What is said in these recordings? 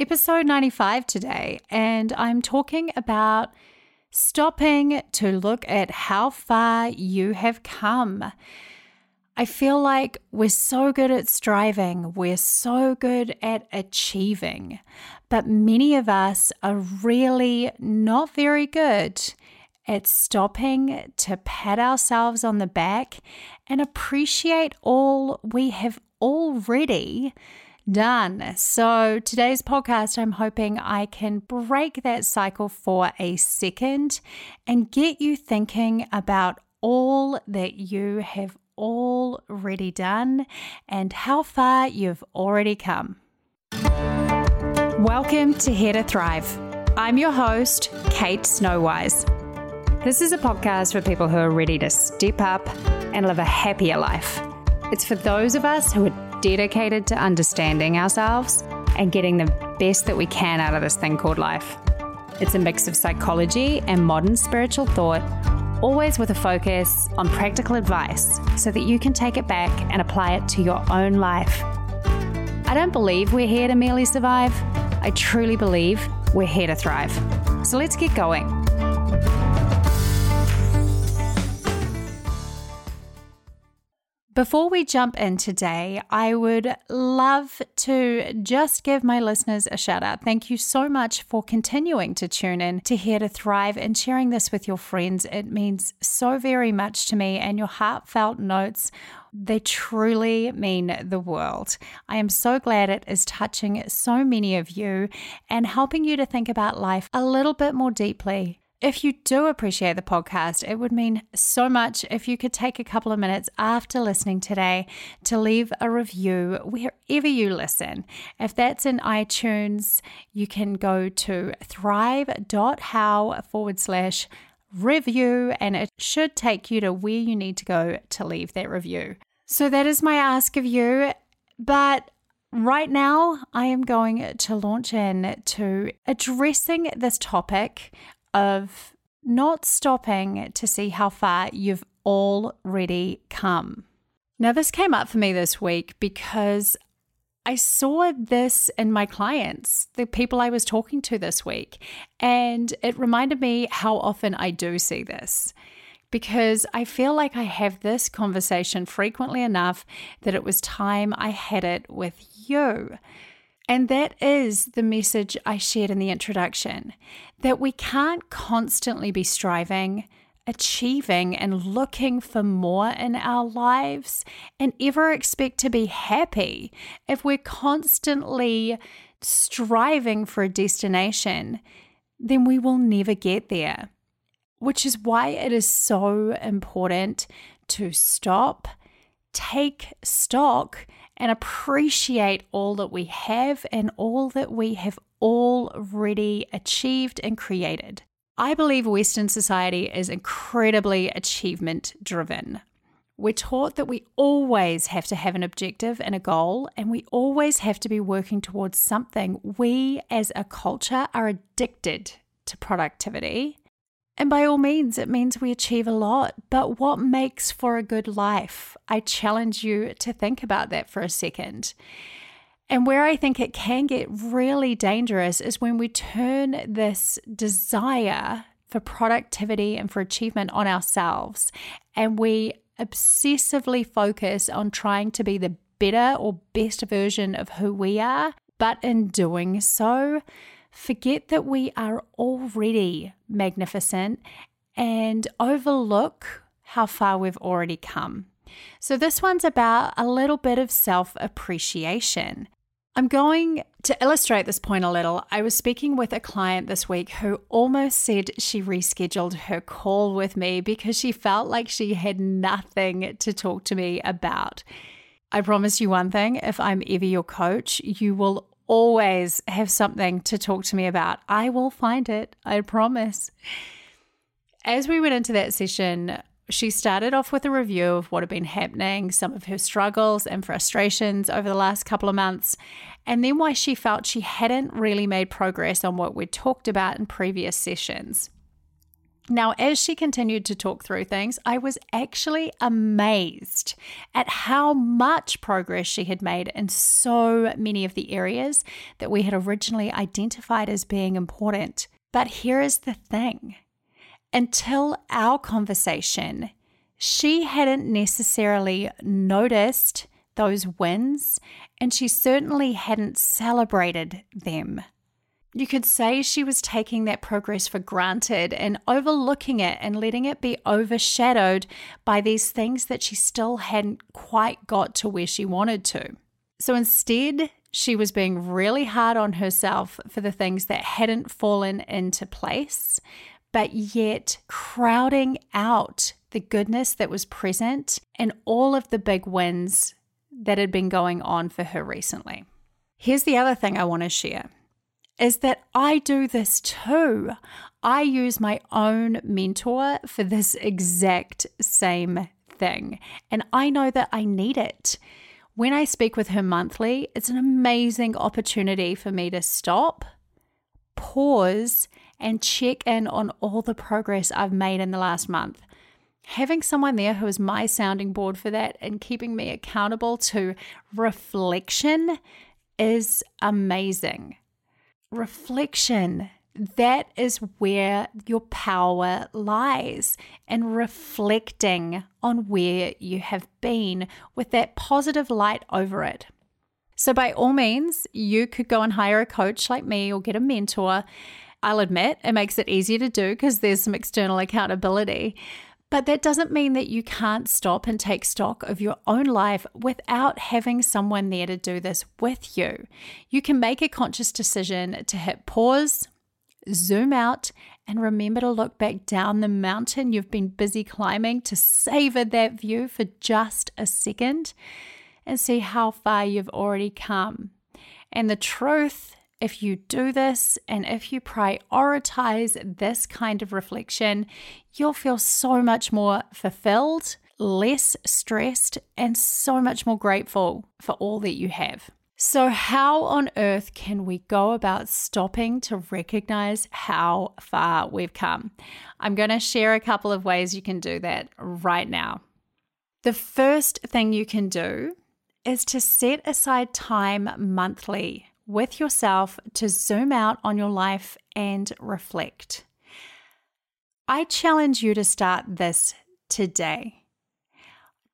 episode 95 today, and I'm talking about stopping to look at how far you have come. I feel like we're so good at striving, we're so good at achieving, but many of us are really not very good at stopping to pat ourselves on the back and appreciate all we have already done. So, today's podcast, I'm hoping I can break that cycle for a second and get you thinking about all that you have already done and how far you've already come. Welcome to Here to Thrive. I'm your host, Kate Snowise. This is a podcast for people who are ready to step up and live a happier life. It's for those of us who are dedicated to understanding ourselves and getting the best that we can out of this thing called life. It's a mix of psychology and modern spiritual thought, always with a focus on practical advice so that you can take it back and apply it to your own life. I don't believe we're here to merely survive. I truly believe we're here to thrive. So let's get going. Before we jump in today, I would love to just give my listeners a shout out. Thank you so much for continuing to tune in to Here to Thrive and sharing this with your friends. It means so very much to me, and your heartfelt notes. They truly mean the world. I am so glad it is touching so many of you and helping you to think about life a little bit more deeply. If you do appreciate the podcast, it would mean so much if you could take a couple of minutes after listening today to leave a review wherever you listen. If that's in iTunes, you can go to thrive.how forward slash review and it should take you to where you need to go to leave that review. So that is my ask of you. But right now, I am going to launch in to addressing this topic of not stopping to see how far you've already come. Now, this came up for me this week because I saw this in my clients, the people I was talking to this week, and it reminded me how often I do see this because I feel like I have this conversation frequently enough that it was time I had it with you. And that is the message I shared in the introduction that we can't constantly be striving, achieving, and looking for more in our lives and ever expect to be happy if we're constantly striving for a destination, then we will never get there. Which is why it is so important to stop, take stock, and appreciate all that we have and all that we have already achieved and created. I believe Western society is incredibly achievement driven. We're taught that we always have to have an objective and a goal, and we always have to be working towards something. We as a culture are addicted to productivity and by all means, it means we achieve a lot. But what makes for a good life? I challenge you to think about that for a second. And where I think it can get really dangerous is when we turn this desire for productivity and for achievement on ourselves and we obsessively focus on trying to be the better or best version of who we are. But in doing so, forget that we are already magnificent and overlook how far we've already come. So, this one's about a little bit of self appreciation. I'm going to illustrate this point a little. I was speaking with a client this week who almost said she rescheduled her call with me because she felt like she had nothing to talk to me about. I promise you one thing if I'm ever your coach, you will always have something to talk to me about. I will find it, I promise. As we went into that session, she started off with a review of what had been happening, some of her struggles and frustrations over the last couple of months, and then why she felt she hadn't really made progress on what we'd talked about in previous sessions. Now, as she continued to talk through things, I was actually amazed at how much progress she had made in so many of the areas that we had originally identified as being important. But here is the thing until our conversation, she hadn't necessarily noticed those wins, and she certainly hadn't celebrated them. You could say she was taking that progress for granted and overlooking it and letting it be overshadowed by these things that she still hadn't quite got to where she wanted to. So instead, she was being really hard on herself for the things that hadn't fallen into place, but yet crowding out the goodness that was present and all of the big wins that had been going on for her recently. Here's the other thing I want to share is that I do this too. I use my own mentor for this exact same thing, and I know that I need it. When I speak with her monthly, it's an amazing opportunity for me to stop, pause, and check in on all the progress I've made in the last month. Having someone there who is my sounding board for that and keeping me accountable to reflection is amazing. Reflection that is where your power lies and reflecting on where you have been with that positive light over it. So, by all means, you could go and hire a coach like me or get a mentor. I'll admit it makes it easier to do because there's some external accountability. But that doesn't mean that you can't stop and take stock of your own life without having someone there to do this with you. You can make a conscious decision to hit pause, zoom out, and remember to look back down the mountain you've been busy climbing to savor that view for just a second and see how far you've already come. And the truth, if you do this and if you prioritize this kind of reflection, you'll feel so much more fulfilled, less stressed, and so much more grateful for all that you have. So, how on earth can we go about stopping to recognize how far we've come? I'm going to share a couple of ways you can do that right now. The first thing you can do is to set aside time monthly with yourself to zoom out on your life and reflect. I challenge you to start this today.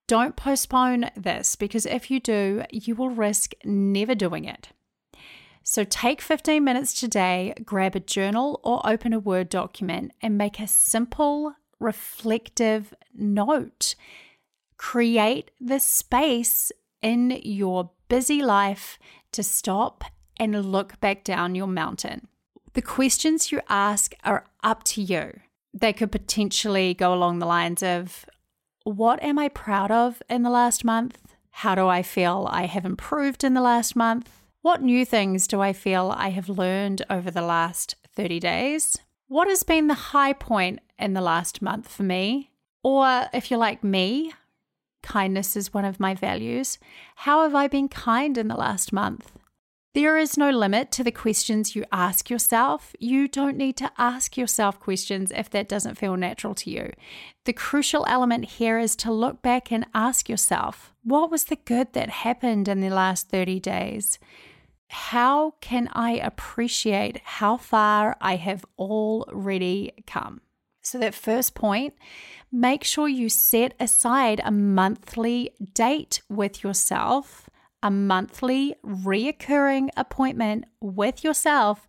Don't postpone this because if you do, you will risk never doing it. So take 15 minutes today, grab a journal or open a Word document and make a simple, reflective note. Create the space in your busy life to stop and look back down your mountain. The questions you ask are up to you. They could potentially go along the lines of what am I proud of in the last month? How do I feel I have improved in the last month? What new things do I feel I have learned over the last 30 days? What has been the high point in the last month for me? Or if you're like me, kindness is one of my values. How have I been kind in the last month? There is no limit to the questions you ask yourself. You don't need to ask yourself questions if that doesn't feel natural to you. The crucial element here is to look back and ask yourself what was the good that happened in the last 30 days? How can I appreciate how far I have already come? So, that first point, make sure you set aside a monthly date with yourself a monthly reoccurring appointment with yourself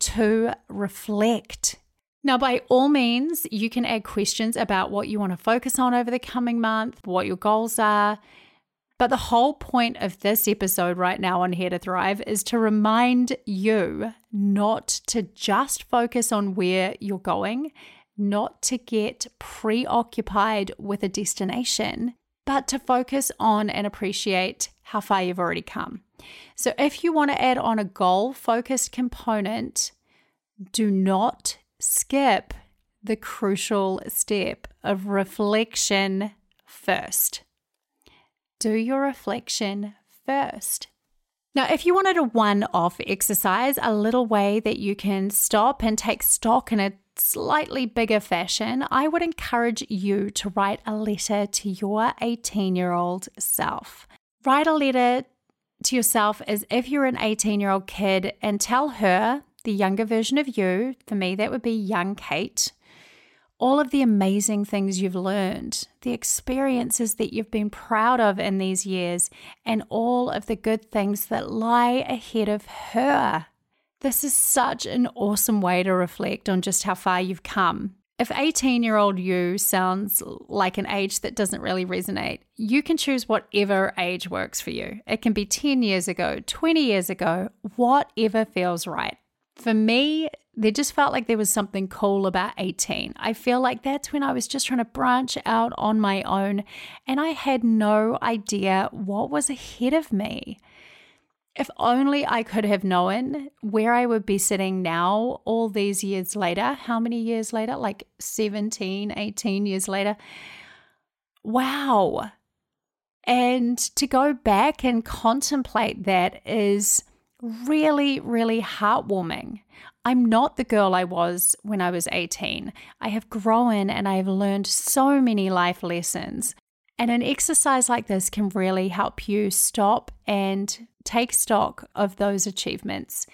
to reflect. Now, by all means, you can add questions about what you want to focus on over the coming month, what your goals are. But the whole point of this episode right now on Here to Thrive is to remind you not to just focus on where you're going, not to get preoccupied with a destination, but to focus on and appreciate how far you've already come. So, if you want to add on a goal focused component, do not skip the crucial step of reflection first. Do your reflection first. Now, if you wanted a one off exercise, a little way that you can stop and take stock in a slightly bigger fashion, I would encourage you to write a letter to your 18 year old self. Write a letter to yourself as if you're an 18 year old kid and tell her, the younger version of you, for me, that would be young Kate, all of the amazing things you've learned, the experiences that you've been proud of in these years, and all of the good things that lie ahead of her. This is such an awesome way to reflect on just how far you've come. If 18 year old you sounds like an age that doesn't really resonate, you can choose whatever age works for you. It can be 10 years ago, 20 years ago, whatever feels right. For me, there just felt like there was something cool about 18. I feel like that's when I was just trying to branch out on my own and I had no idea what was ahead of me. If only I could have known where I would be sitting now, all these years later. How many years later? Like 17, 18 years later. Wow. And to go back and contemplate that is really, really heartwarming. I'm not the girl I was when I was 18. I have grown and I have learned so many life lessons. And an exercise like this can really help you stop and take stock of those achievements,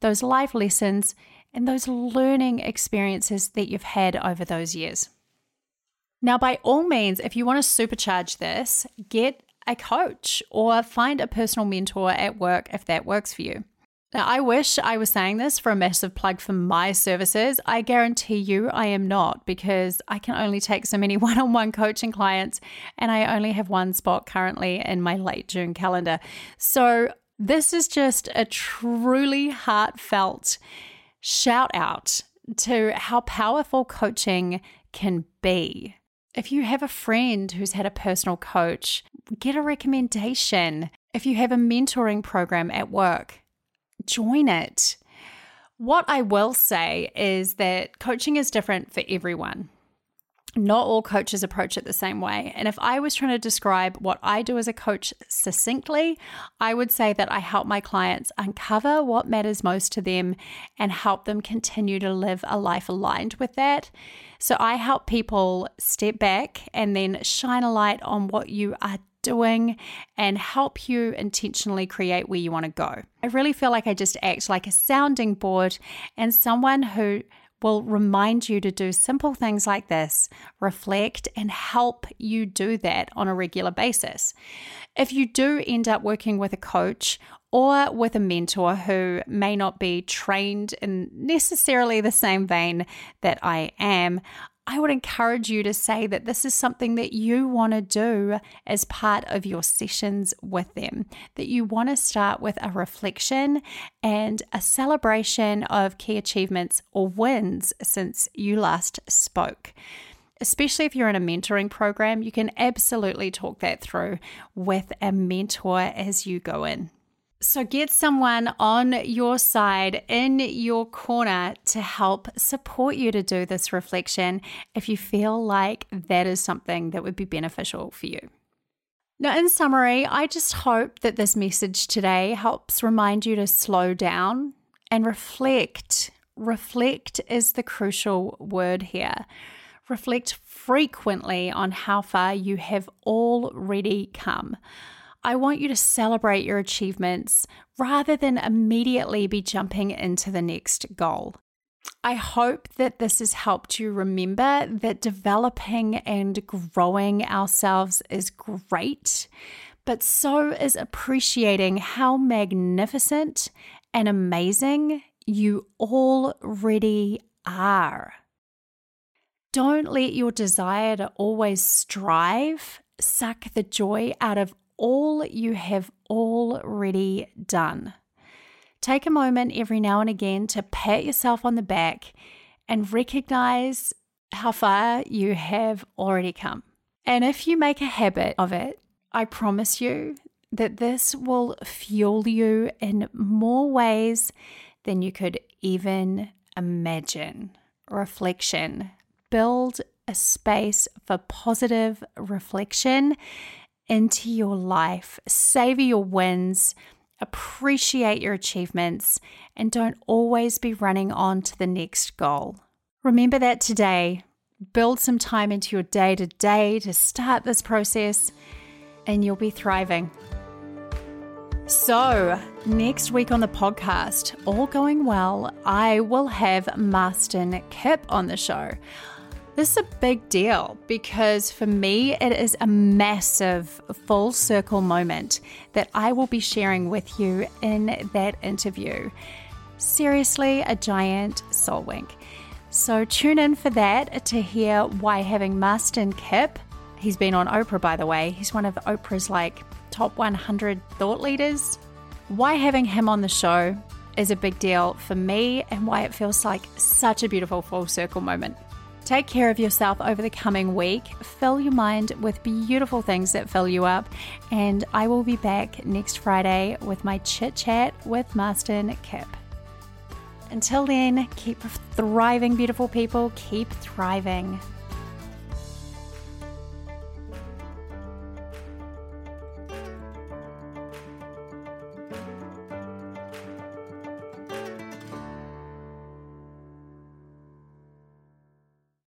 those life lessons, and those learning experiences that you've had over those years. Now, by all means, if you want to supercharge this, get a coach or find a personal mentor at work if that works for you. Now, I wish I was saying this for a massive plug for my services. I guarantee you I am not because I can only take so many one on one coaching clients and I only have one spot currently in my late June calendar. So, this is just a truly heartfelt shout out to how powerful coaching can be. If you have a friend who's had a personal coach, get a recommendation. If you have a mentoring program at work, join it. What I will say is that coaching is different for everyone. Not all coaches approach it the same way. And if I was trying to describe what I do as a coach succinctly, I would say that I help my clients uncover what matters most to them and help them continue to live a life aligned with that. So I help people step back and then shine a light on what you are doing and help you intentionally create where you want to go. I really feel like I just act like a sounding board and someone who will remind you to do simple things like this, reflect, and help you do that on a regular basis. If you do end up working with a coach or with a mentor who may not be trained in necessarily the same vein that I am, I would encourage you to say that this is something that you want to do as part of your sessions with them. That you want to start with a reflection and a celebration of key achievements or wins since you last spoke. Especially if you're in a mentoring program, you can absolutely talk that through with a mentor as you go in. So get someone on your side, in your corner, to help support you to do this reflection if you feel like that is something that would be beneficial for you. Now, in summary, I just hope that this message today helps remind you to slow down and reflect. Reflect is the crucial word here. Reflect frequently on how far you have already come. I want you to celebrate your achievements rather than immediately be jumping into the next goal. I hope that this has helped you remember that developing and growing ourselves is great, but so is appreciating how magnificent and amazing you already are. Don't let your desire to always strive suck the joy out of all you have already done. Take a moment every now and again to pat yourself on the back and recognize how far you have already come. And if you make a habit of it, I promise you that this will fuel you in more ways than you could even imagine. Reflection. Build a space for positive reflection into your life. Savor your wins, appreciate your achievements, and don't always be running on to the next goal. Remember that today. Build some time into your day to day to start this process, and you'll be thriving. So, next week on the podcast, all going well, I will have Mastin Kipp on the show. This is a big deal because for me, it is a massive full circle moment that I will be sharing with you in that interview. Seriously, a giant soul wink. So tune in for that to hear why having Mastin Kipp, he's been on Oprah by the way, he's one of Oprah's like top 100 thought leaders. Why having him on the show is a big deal for me and why it feels like such a beautiful full circle moment. Take care of yourself over the coming week. Fill your mind with beautiful things that fill you up. And I will be back next Friday with my chit chat with Mastin Kipp. Until then, keep thriving, beautiful people. Keep thriving.